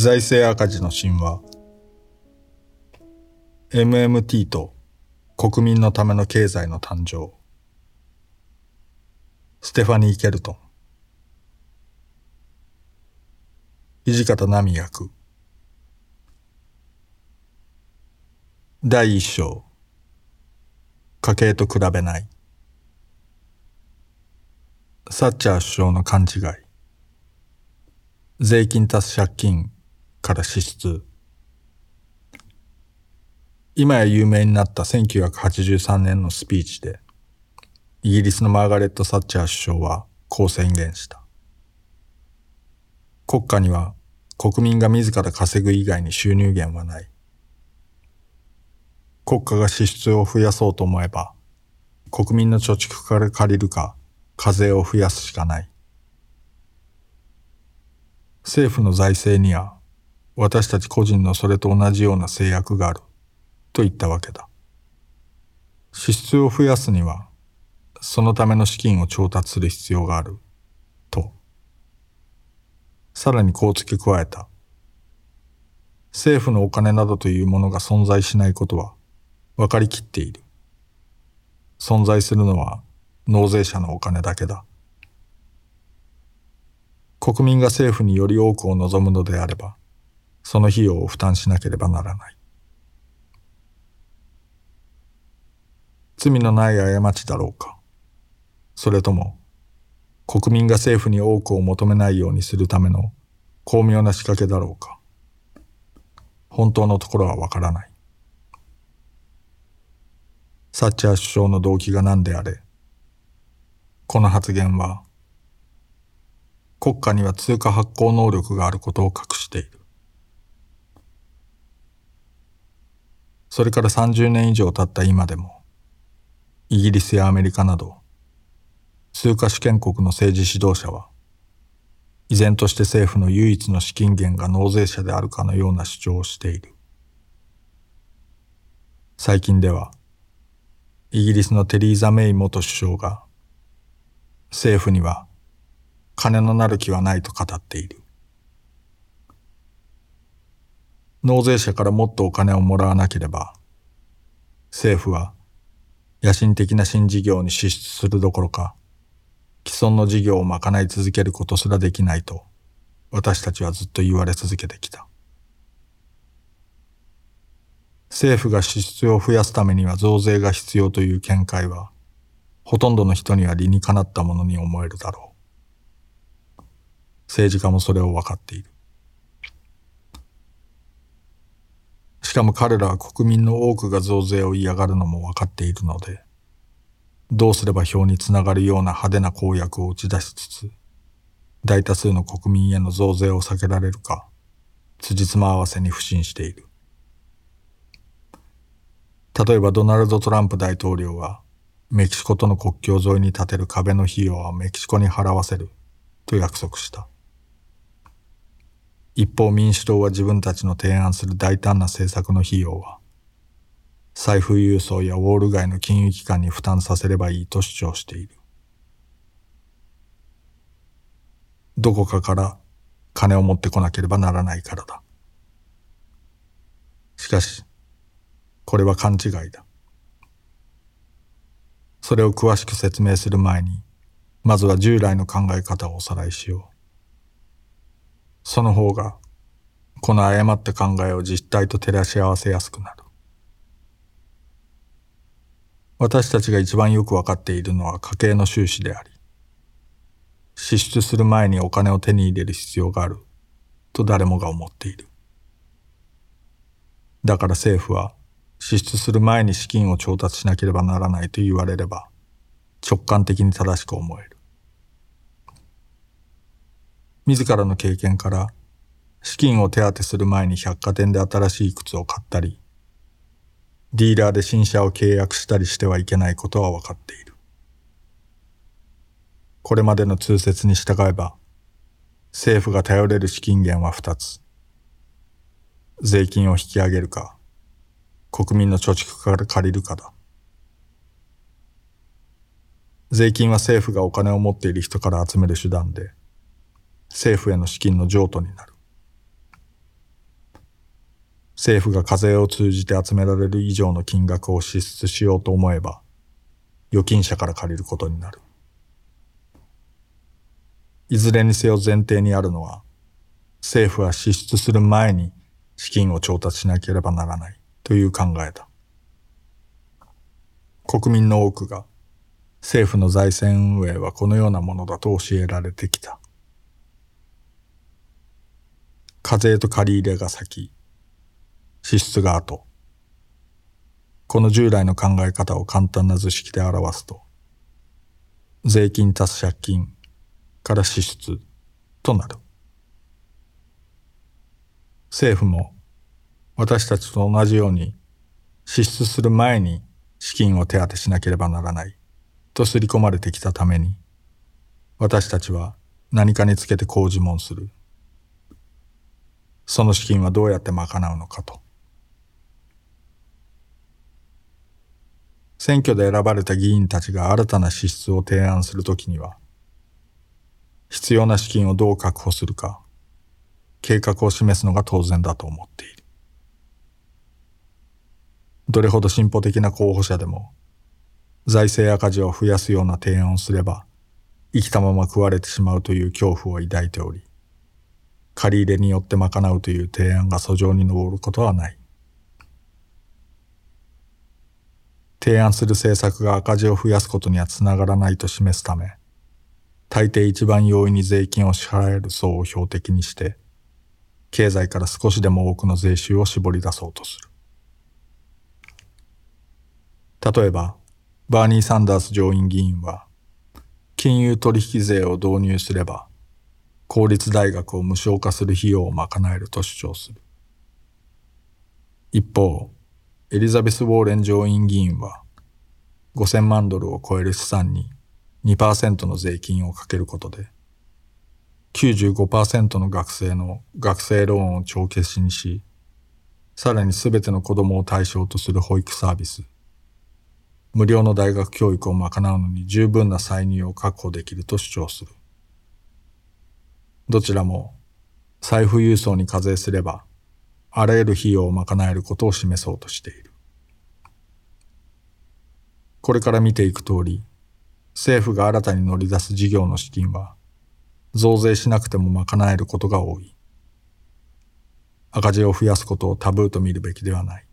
財政赤字の神話。MMT と国民のための経済の誕生。ステファニー・ケルトン。土方奈美役。第一章。家計と比べない。サッチャー首相の勘違い。税金足す借金。から支出。今や有名になった1983年のスピーチでイギリスのマーガレット・サッチャー首相はこう宣言した。国家には国民が自ら稼ぐ以外に収入源はない。国家が支出を増やそうと思えば、国民の貯蓄から借りるか、課税を増やすしかない。政府の財政には、私たち個人のそれと同じような制約がある、と言ったわけだ。支出を増やすには、そのための資金を調達する必要がある、と。さらにこう付け加えた。政府のお金などというものが存在しないことは、分かりきっている。存在するのは納税者のお金だけだ。国民が政府により多くを望むのであれば、その費用を負担しなければならない。罪のない過ちだろうか。それとも、国民が政府に多くを求めないようにするための巧妙な仕掛けだろうか。本当のところはわからない。サッチャー首相の動機が何であれ、この発言は、国家には通貨発行能力があることを隠している。それから30年以上経った今でも、イギリスやアメリカなど、通貨主権国の政治指導者は、依然として政府の唯一の資金源が納税者であるかのような主張をしている。最近では、イギリスのテリーザ・メイ元首相が、政府には金のなる気はないと語っている。納税者からもっとお金をもらわなければ、政府は野心的な新事業に支出するどころか、既存の事業を賄い続けることすらできないと、私たちはずっと言われ続けてきた。政府が支出を増やすためには増税が必要という見解は、ほとんどの人には理にかなったものに思えるだろう。政治家もそれを分かっている。しかも彼らは国民の多くが増税を嫌がるのも分かっているので、どうすれば票につながるような派手な公約を打ち出しつつ、大多数の国民への増税を避けられるか、辻褄合わせに不信している。例えばドナルド・トランプ大統領は、メキシコとの国境沿いに建てる壁の費用はメキシコに払わせると約束した。一方民主党は自分たちの提案する大胆な政策の費用は、財布郵送やウォール街の金融機関に負担させればいいと主張している。どこかから金を持ってこなければならないからだ。しかし、これは勘違いだ。それを詳しく説明する前に、まずは従来の考え方をおさらいしよう。その方が、この誤った考えを実態と照らし合わせやすくなる。私たちが一番よくわかっているのは家計の収支であり、支出する前にお金を手に入れる必要があると誰もが思っている。だから政府は支出する前に資金を調達しなければならないと言われれば直感的に正しく思える。自らの経験から資金を手当てする前に百貨店で新しい靴を買ったり、ディーラーで新車を契約したりしてはいけないことは分かっている。これまでの通説に従えば、政府が頼れる資金源は二つ。税金を引き上げるか、国民の貯蓄から借りるかだ。税金は政府がお金を持っている人から集める手段で、政府への資金の譲渡になる。政府が課税を通じて集められる以上の金額を支出しようと思えば、預金者から借りることになる。いずれにせよ前提にあるのは、政府は支出する前に資金を調達しなければならないという考えだ。国民の多くが政府の財政運営はこのようなものだと教えられてきた。課税と借り入れが先、支出が後。この従来の考え方を簡単な図式で表すと、税金足す借金から支出となる。政府も私たちと同じように支出する前に資金を手当てしなければならないと刷り込まれてきたために私たちは何かにつけてこう自問する。その資金はどうやって賄うのかと。選挙で選ばれた議員たちが新たな支出を提案するときには、必要な資金をどう確保するか、計画を示すのが当然だと思っている。どれほど進歩的な候補者でも、財政赤字を増やすような提案をすれば、生きたまま食われてしまうという恐怖を抱いており、借り入れによって賄うという提案が訴状に上ることはない。提案する政策が赤字を増やすことにはつながらないと示すため、大抵一番容易に税金を支払える層を標的にして、経済から少しでも多くの税収を絞り出そうとする。例えば、バーニー・サンダース上院議員は、金融取引税を導入すれば、公立大学を無償化する費用を賄えると主張する。一方、エリザベス・ウォーレン上院議員は、5000万ドルを超える資産に2%の税金をかけることで、95%の学生の学生ローンを帳消しにし、さらに全ての子供を対象とする保育サービス、無料の大学教育を賄うのに十分な歳入を確保できると主張する。どちらも財布郵送に課税すればあらゆる費用を賄えることを示そうとしている。これから見ていく通り、政府が新たに乗り出す事業の資金は、増税しなくても賄えることが多い。赤字を増やすことをタブーと見るべきではない。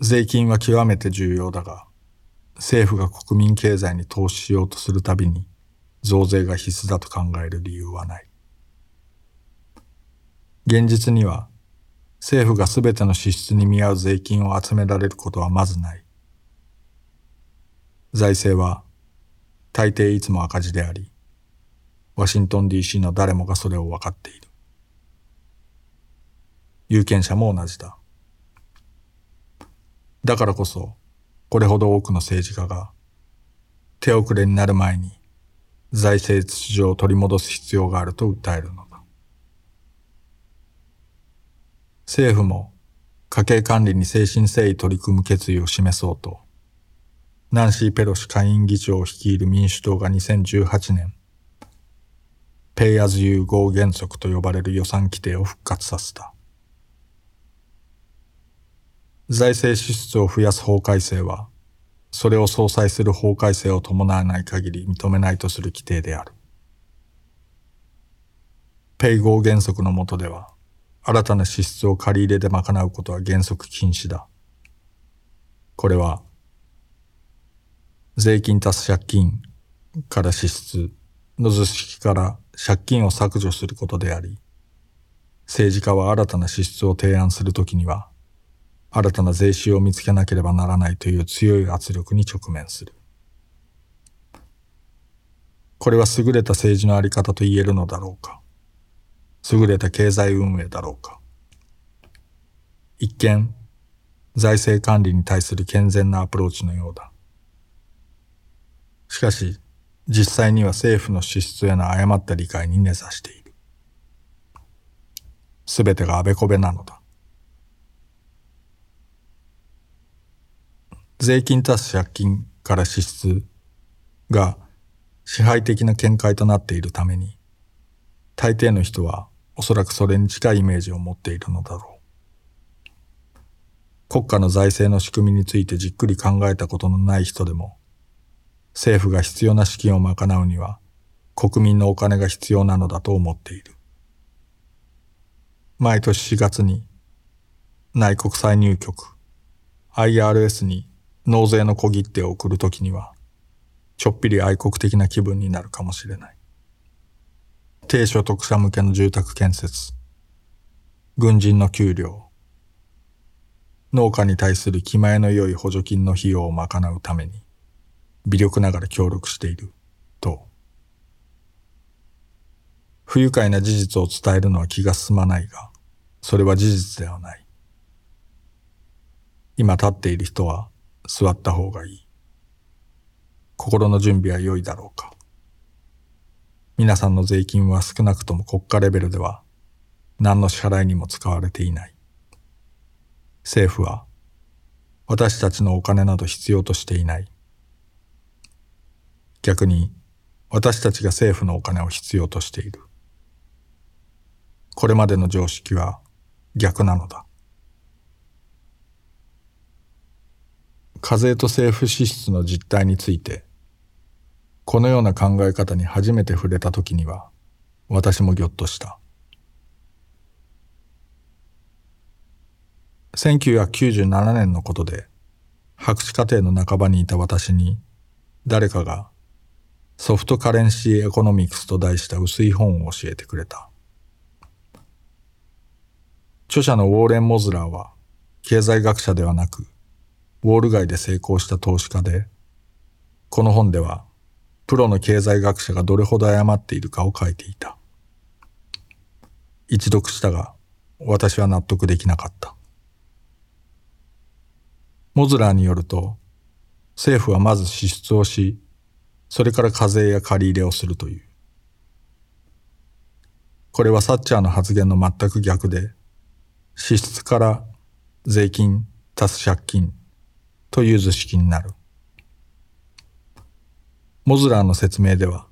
税金は極めて重要だが、政府が国民経済に投資しようとするたびに増税が必須だと考える理由はない。現実には政府が全ての支出に見合う税金を集められることはまずない。財政は大抵いつも赤字であり、ワシントン DC の誰もがそれを分かっている。有権者も同じだ。だからこそ、これほど多くの政治家が手遅れになる前に財政秩序を取り戻す必要があると訴えるのだ。政府も家計管理に誠心誠意取り組む決意を示そうと、ナンシー・ペロシ下院議長を率いる民主党が2018年、Pay as you go 原則と呼ばれる予算規定を復活させた。財政支出を増やす法改正は、それを相殺する法改正を伴わない限り認めないとする規定である。ペイ合原則の下では、新たな支出を借り入れで賄うことは原則禁止だ。これは、税金足す借金から支出の図式から借金を削除することであり、政治家は新たな支出を提案するときには、新たな税収を見つけなければならないという強い圧力に直面する。これは優れた政治のあり方と言えるのだろうか。優れた経済運営だろうか。一見、財政管理に対する健全なアプローチのようだ。しかし、実際には政府の支出への誤った理解に根ざしている。すべてがあべこべなのだ。税金足す借金から支出が支配的な見解となっているために、大抵の人はおそらくそれに近いイメージを持っているのだろう。国家の財政の仕組みについてじっくり考えたことのない人でも、政府が必要な資金を賄うには国民のお金が必要なのだと思っている。毎年4月に内国歳入局 IRS に納税の小切手を送るときにはちょっぴり愛国的な気分になるかもしれない。低所得者向けの住宅建設、軍人の給料、農家に対する気前の良い補助金の費用を賄うために微力ながら協力していると不愉快な事実を伝えるのは気が進まないがそれは事実ではない今立っている人は座った方がいい心の準備は良いだろうか皆さんの税金は少なくとも国家レベルでは何の支払いにも使われていない政府は私たちのお金など必要としていない逆に私たちが政府のお金を必要としている。これまでの常識は逆なのだ。課税と政府支出の実態について、このような考え方に初めて触れた時には、私もぎょっとした。1997年のことで、博士課程の半ばにいた私に、誰かが Soft Currency Economics と題した薄い本を教えてくれた。著者のウォーレン・モズラーは経済学者ではなく、ウォール街で成功した投資家で、この本ではプロの経済学者がどれほど誤っているかを書いていた。一読したが、私は納得できなかった。モズラーによると、政府はまず支出をし、それから課税や借り入れをするという。これはサッチャーの発言の全く逆で、支出から税金足す借金という図式になる。モズラーの説明では、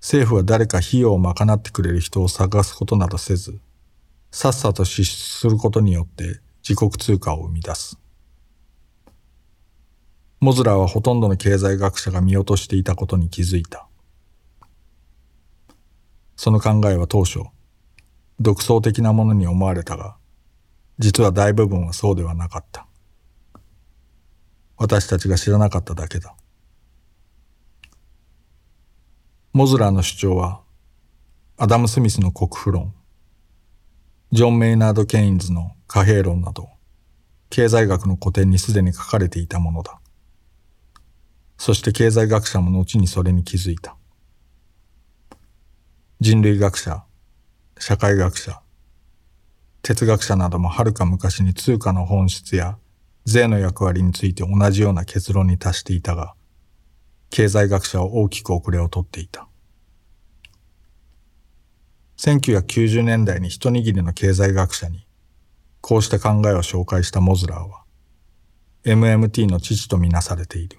政府は誰か費用を賄ってくれる人を探すことなどせず、さっさと支出することによって自国通貨を生み出す。モズラーはほとんどの経済学者が見落としていたことに気づいた。その考えは当初、独創的なものに思われたが、実は大部分はそうではなかった。私たちが知らなかっただけだ。モズラーの主張は、アダム・スミスの国富論、ジョン・メイナード・ケインズの貨幣論など、経済学の古典にすでに書かれていたものだ。そして経済学者も後にそれに気づいた。人類学者、社会学者、哲学者などもはるか昔に通貨の本質や税の役割について同じような結論に達していたが、経済学者は大きく遅れをとっていた。1990年代に一握りの経済学者に、こうした考えを紹介したモズラーは、MMT の父とみなされている。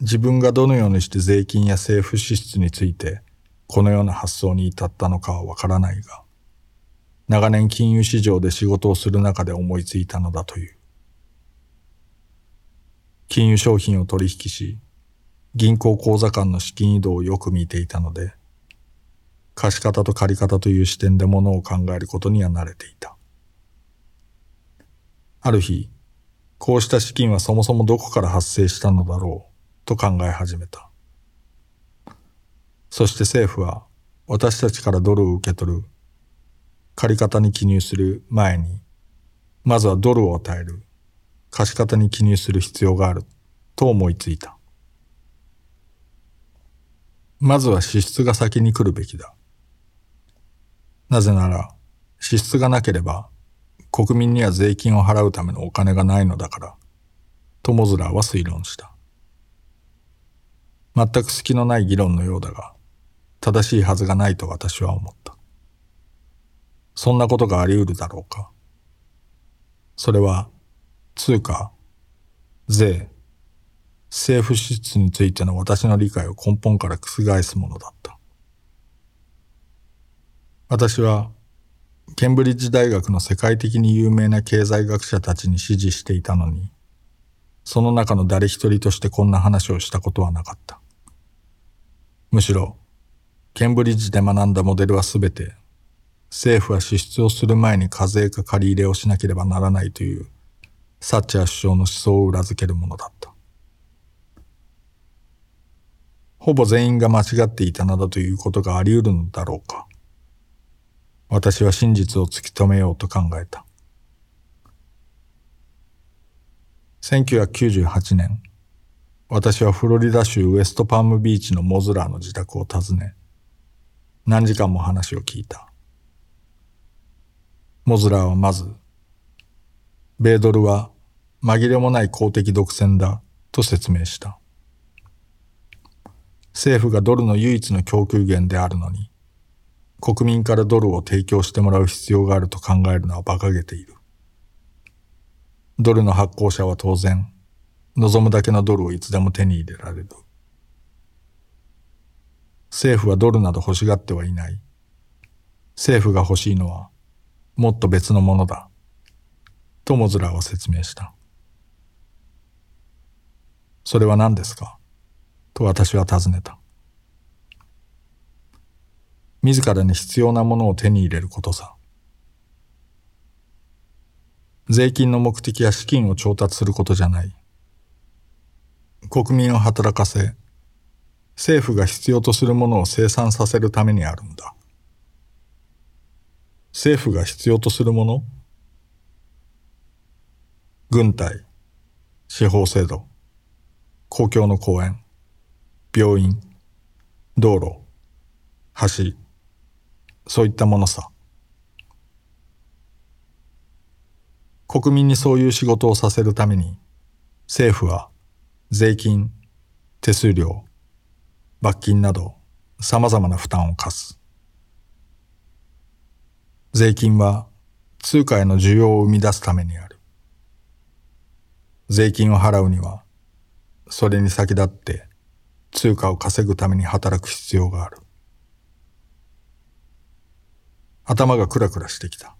自分がどのようにして税金や政府支出についてこのような発想に至ったのかはわからないが、長年金融市場で仕事をする中で思いついたのだという。金融商品を取引し、銀行口座間の資金移動をよく見ていたので、貸方と借り方という視点で物を考えることには慣れていた。ある日、こうした資金はそもそもどこから発生したのだろうと考え始めた。そして政府は私たちからドルを受け取る借方に記入する前に、まずはドルを与える貸方に記入する必要があると思いついた。まずは支出が先に来るべきだ。なぜなら、支出がなければ国民には税金を払うためのお金がないのだから、とモズラーは推論した。全く隙のない議論のようだが、正しいはずがないと私は思った。そんなことがあり得るだろうか？それは、通貨、税、政府支出についての私の理解を根本から覆すものだった。私はケンブリッジ大学の世界的に有名な経済学者たちに支持していたのに、その中の誰一人としてこんな話をしたことはなかった。むしろ、ケンブリッジで学んだモデルはすべて、政府は支出をする前に課税か借り入れをしなければならないという、サッチャー首相の思想を裏付けるものだった。ほぼ全員が間違っていたなどということがあり得るのだろうか。私は真実を突き止めようと考えた。1998年、私はフロリダ州ウエストパームビーチのモズラーの自宅を訪ね、何時間も話を聞いた。モズラーはまず、米ドルは紛れもない公的独占だと説明した。政府がドルの唯一の供給源であるのに、国民からドルを提供してもらう必要があると考えるのは馬鹿げている。ドルの発行者は当然、望むだけのドルをいつでも手に入れられる。政府はドルなど欲しがってはいない。政府が欲しいのは、もっと別のものだ。とモズラーは説明した。それは何ですか？と私は尋ねた。自らに必要なものを手に入れることさ。税金の目的は資金を調達することじゃない。国民を働かせ、政府が必要とするものを生産させるためにあるんだ。政府が必要とするもの？軍隊、司法制度、公共の公園、病院、道路、橋、そういったものさ。国民にそういう仕事をさせるために、政府は税金、手数料、罰金など様々な負担を課す。税金は通貨への需要を生み出すためにある。税金を払うには、それに先立って通貨を稼ぐために働く必要がある。頭がクラクラしてきた。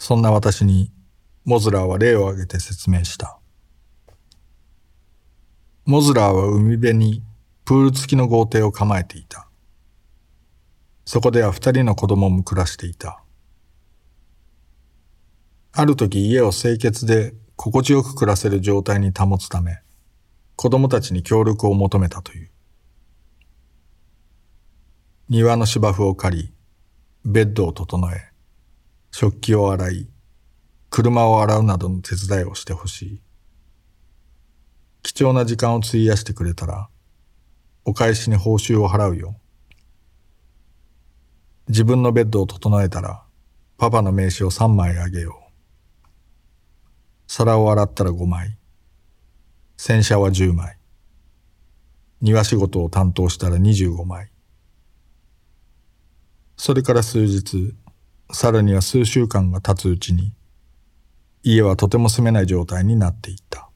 そんな私に、モズラーは例を挙げて説明した。モズラーは海辺にプール付きの豪邸を構えていた。そこでは二人の子供も暮らしていた。ある時家を清潔で心地よく暮らせる状態に保つため、子供たちに協力を求めたという。庭の芝生を借り、ベッドを整え、食器を洗い、車を洗うなどの手伝いをしてほしい。貴重な時間を費やしてくれたら、お返しに報酬を払うよ。自分のベッドを整えたら、パパの名刺を3枚あげよう。皿を洗ったら5枚。洗車は10枚。庭仕事を担当したら25枚。それから数日、さらには数週間が経つうちに、家はとても住めない状態になっていった。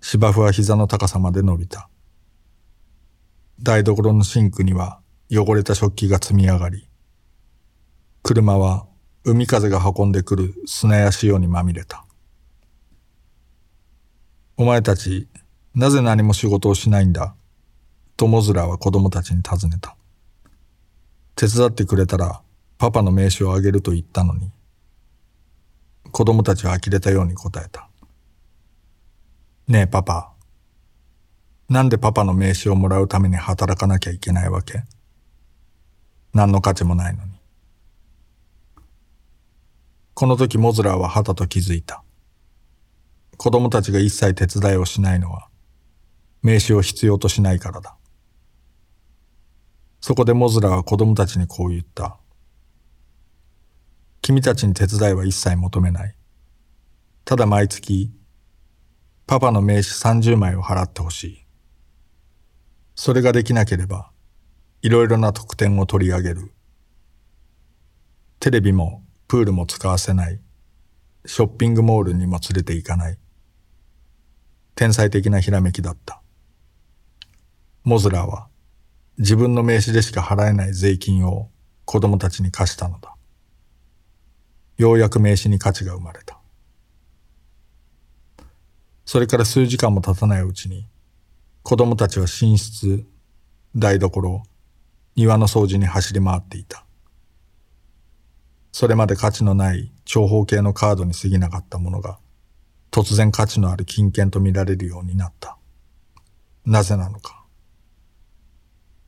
芝生は膝の高さまで伸びた。台所のシンクには汚れた食器が積み上がり、車は海風が運んでくる砂や塩にまみれた。お前たち、なぜ何も仕事をしないんだ？とモズラは子供たちに尋ねた。手伝ってくれたらパパの名刺をあげると言ったのに、子供たちは呆れたように答えた。ねえパパ、なんでパパの名刺をもらうために働かなきゃいけないわけ？何の価値もないのに。この時モズラーははたと気づいた。子供たちが一切手伝いをしないのは、名刺を必要としないからだ。そこでモズラーは子供たちにこう言った。君たちに手伝いは一切求めない。ただ毎月、パパの名刺30枚を払ってほしい。それができなければ、いろいろな特典を取り上げる。テレビもプールも使わせない。ショッピングモールにも連れて行かない。天才的なひらめきだった。モズラーは自分の名刺でしか払えない税金を子供たちに貸したのだ。ようやく名刺に価値が生まれた。それから数時間も経たないうちに、子供たちは寝室、台所、庭の掃除に走り回っていた。それまで価値のない長方形のカードに過ぎなかったものが、突然価値のある金券と見られるようになった。なぜなのか。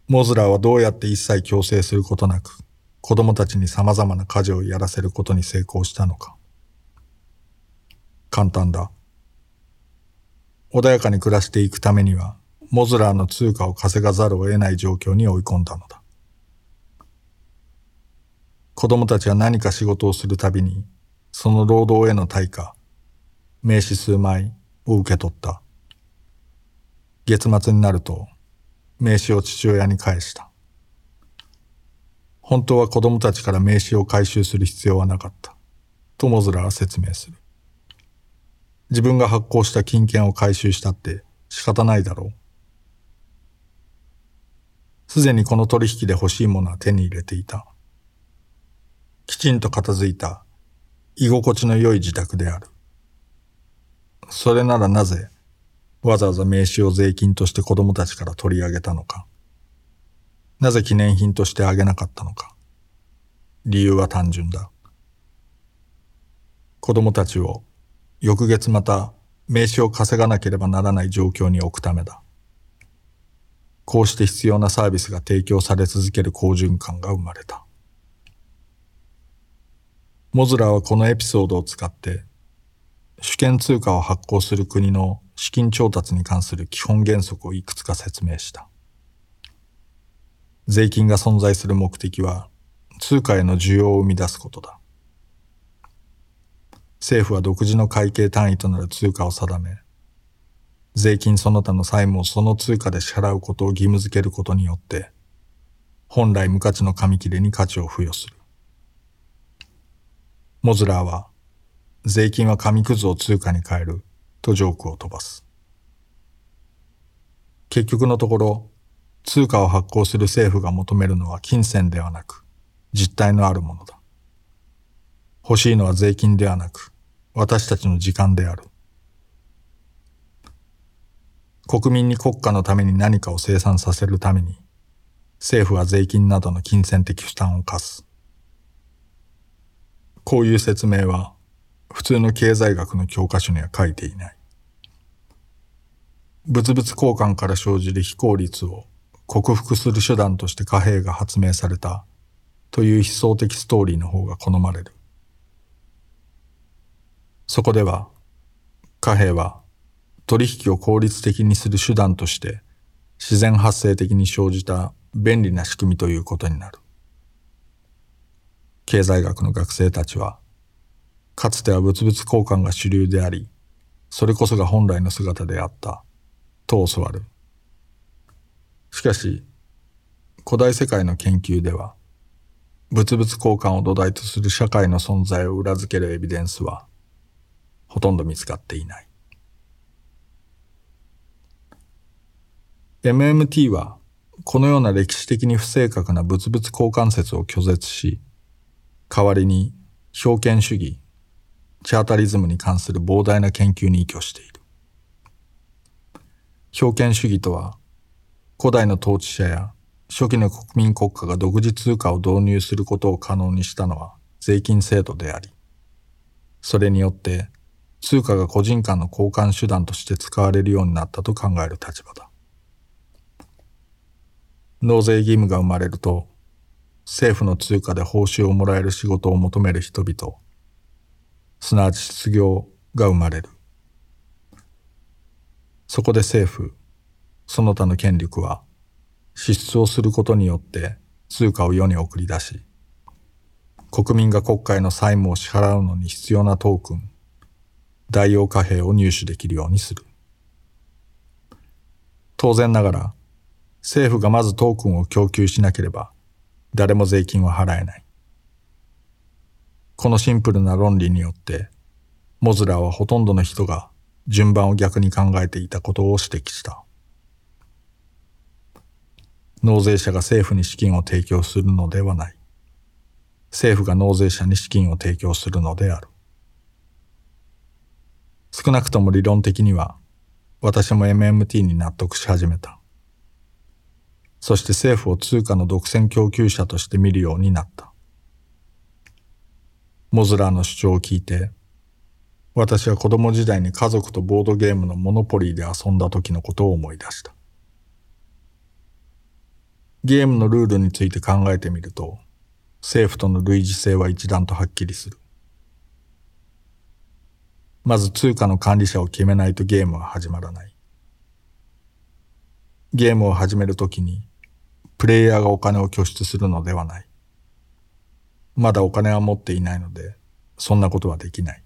モズラーはどうやって一切強制することなく、子供たちに様々な家事をやらせることに成功したのか。簡単だ。穏やかに暮らしていくためには、モズラーの通貨を稼がざるを得ない状況に追い込んだのだ。子供たちは何か仕事をするたびに、その労働への対価、名刺数枚を受け取った。月末になると、名刺を父親に返した。本当は子供たちから名刺を回収する必要はなかった。とモズラーは説明する。自分が発行した金券を回収したって仕方ないだろう。すでにこの取引で欲しいものは手に入れていた。きちんと片付いた居心地の良い自宅である。それならなぜわざわざ名刺を税金として子供たちから取り上げたのか。なぜ記念品としてあげなかったのか。理由は単純だ。子供たちを翌月また名刺を稼がなければならない状況に置くためだ。こうして必要なサービスが提供され続ける好循環が生まれた。モズラはこのエピソードを使って主権通貨を発行する国の資金調達に関する基本原則をいくつか説明した。税金が存在する目的は通貨への需要を生み出すことだ。政府は独自の会計単位となる通貨を定め、税金その他の債務をその通貨で支払うことを義務付けることによって、本来無価値の紙切れに価値を付与する。モズラーは、税金は紙くずを通貨に変えるとジョークを飛ばす。結局のところ、通貨を発行する政府が求めるのは金銭ではなく、実体のあるものだ。欲しいのは税金ではなく、私たちの時間である。国民に国家のために何かを生産させるために、政府は税金などの金銭的負担を課す。こういう説明は、普通の経済学の教科書には書いていない。物々交換から生じる非効率を克服する手段として貨幣が発明されたという悲壮的ストーリーの方が好まれる。そこでは、貨幣は取引を効率的にする手段として自然発生的に生じた便利な仕組みということになる。経済学の学生たちは、かつては物々交換が主流であり、それこそが本来の姿であった、と教わる。しかし、古代世界の研究では、物々交換を土台とする社会の存在を裏付けるエビデンスはほとんど見つかっていない。MMT はこのような歴史的に不正確な物々交換説を拒絶し、代わりに表権主義、チャータリズムに関する膨大な研究に依拠している。表権主義とは、古代の統治者や初期の国民国家が独自通貨を導入することを可能にしたのは税金制度であり、それによって通貨が個人間の交換手段として使われるようになったと考える立場だ。納税義務が生まれると、政府の通貨で報酬をもらえる仕事を求める人々、すなわち失業が生まれる。そこで政府、その他の権力は、支出をすることによって通貨を世に送り出し、国民が国会の債務を支払うのに必要なトークン、代用貨幣を入手できるようにする。当然ながら、政府がまずトークンを供給しなければ、誰も税金は払えない。このシンプルな論理によって、モズラーはほとんどの人が順番を逆に考えていたことを指摘した。納税者が政府に資金を提供するのではない。政府が納税者に資金を提供するのである。少なくとも理論的には私も MMT に納得し始めた。そして政府を通貨の独占供給者として見るようになった。モズラーの主張を聞いて、私は子供時代に家族とボードゲームのモノポリーで遊んだ時のことを思い出した。ゲームのルールについて考えてみると、政府との類似性は一段とはっきりする。まず通貨の管理者を決めないとゲームは始まらない。ゲームを始めるときに、プレイヤーがお金を拠出するのではない。まだお金は持っていないので、そんなことはできない。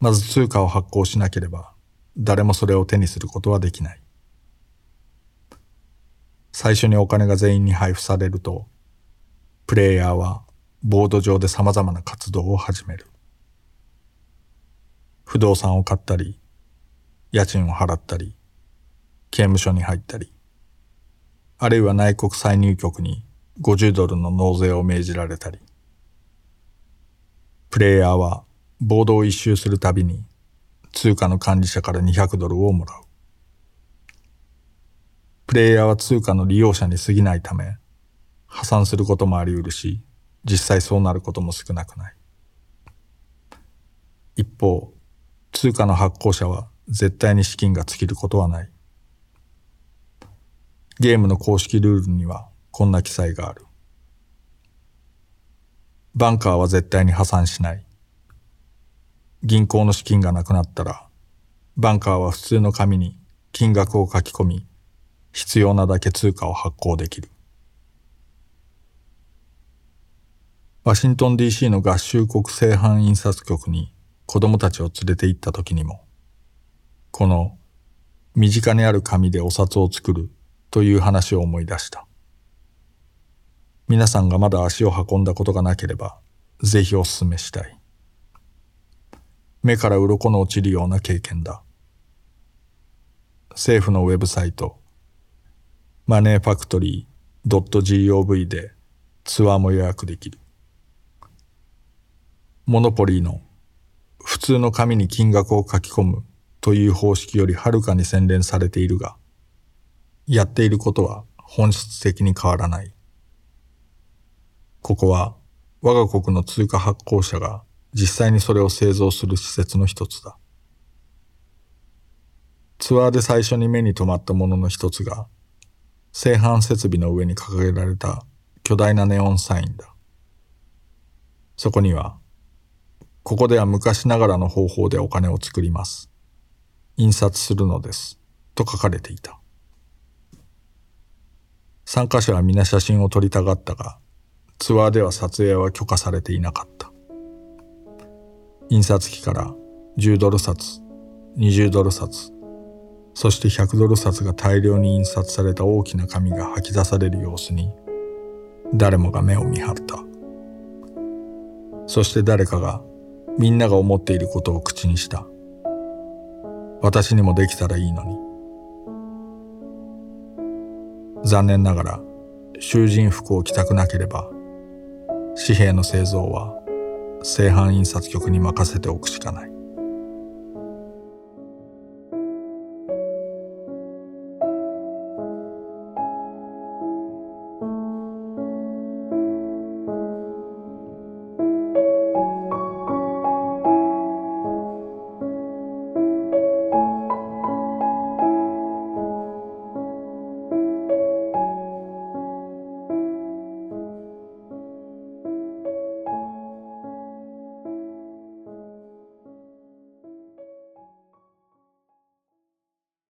まず通貨を発行しなければ、誰もそれを手にすることはできない。最初にお金が全員に配布されると、プレイヤーはボード上で様々な活動を始める。不動産を買ったり、家賃を払ったり、刑務所に入ったり、あるいは内国歳入局に50ドルの納税を命じられたり、プレイヤーはボードを一周するたびに通貨の管理者から200ドルをもらう。プレイヤーは通貨の利用者に過ぎないため、破産することもあり得るし、実際そうなることも少なくない。一方、通貨の発行者は絶対に資金が尽きることはない。ゲームの公式ルールにはこんな記載がある。バンカーは絶対に破産しない。銀行の資金がなくなったら、バンカーは普通の紙に金額を書き込み、必要なだけ通貨を発行できる。ワシントン DC の合衆国製版印刷局に子供たちを連れて行った時にも、この身近にある紙でお札を作るという話を思い出した。皆さんがまだ足を運んだことがなければ、ぜひお勧めしたい。目から鱗の落ちるような経験だ。政府のウェブサイト、マネーファクトリー .gov でツアーも予約できる。モノポリーの普通の紙に金額を書き込むという方式よりはるかに洗練されているが、やっていることは本質的に変わらない。ここは我が国の通貨発行者が実際にそれを製造する施設の一つだ。ツアーで最初に目に留まったものの一つが、製版設備の上に掲げられた巨大なネオンサインだ。そこには、ここでは昔ながらの方法でお金を作ります。印刷するのです。と書かれていた。参加者は皆写真を撮りたがったが、ツアーでは撮影は許可されていなかった。印刷機から10ドル札、20ドル札、そして100ドル札が大量に印刷された大きな紙が吐き出される様子に、誰もが目を見張った。そして誰かがみんなが思っていることを口にした。私にもできたらいいのに。残念ながら囚人服を着たくなければ紙幣の製造は製版印刷局に任せておくしかない。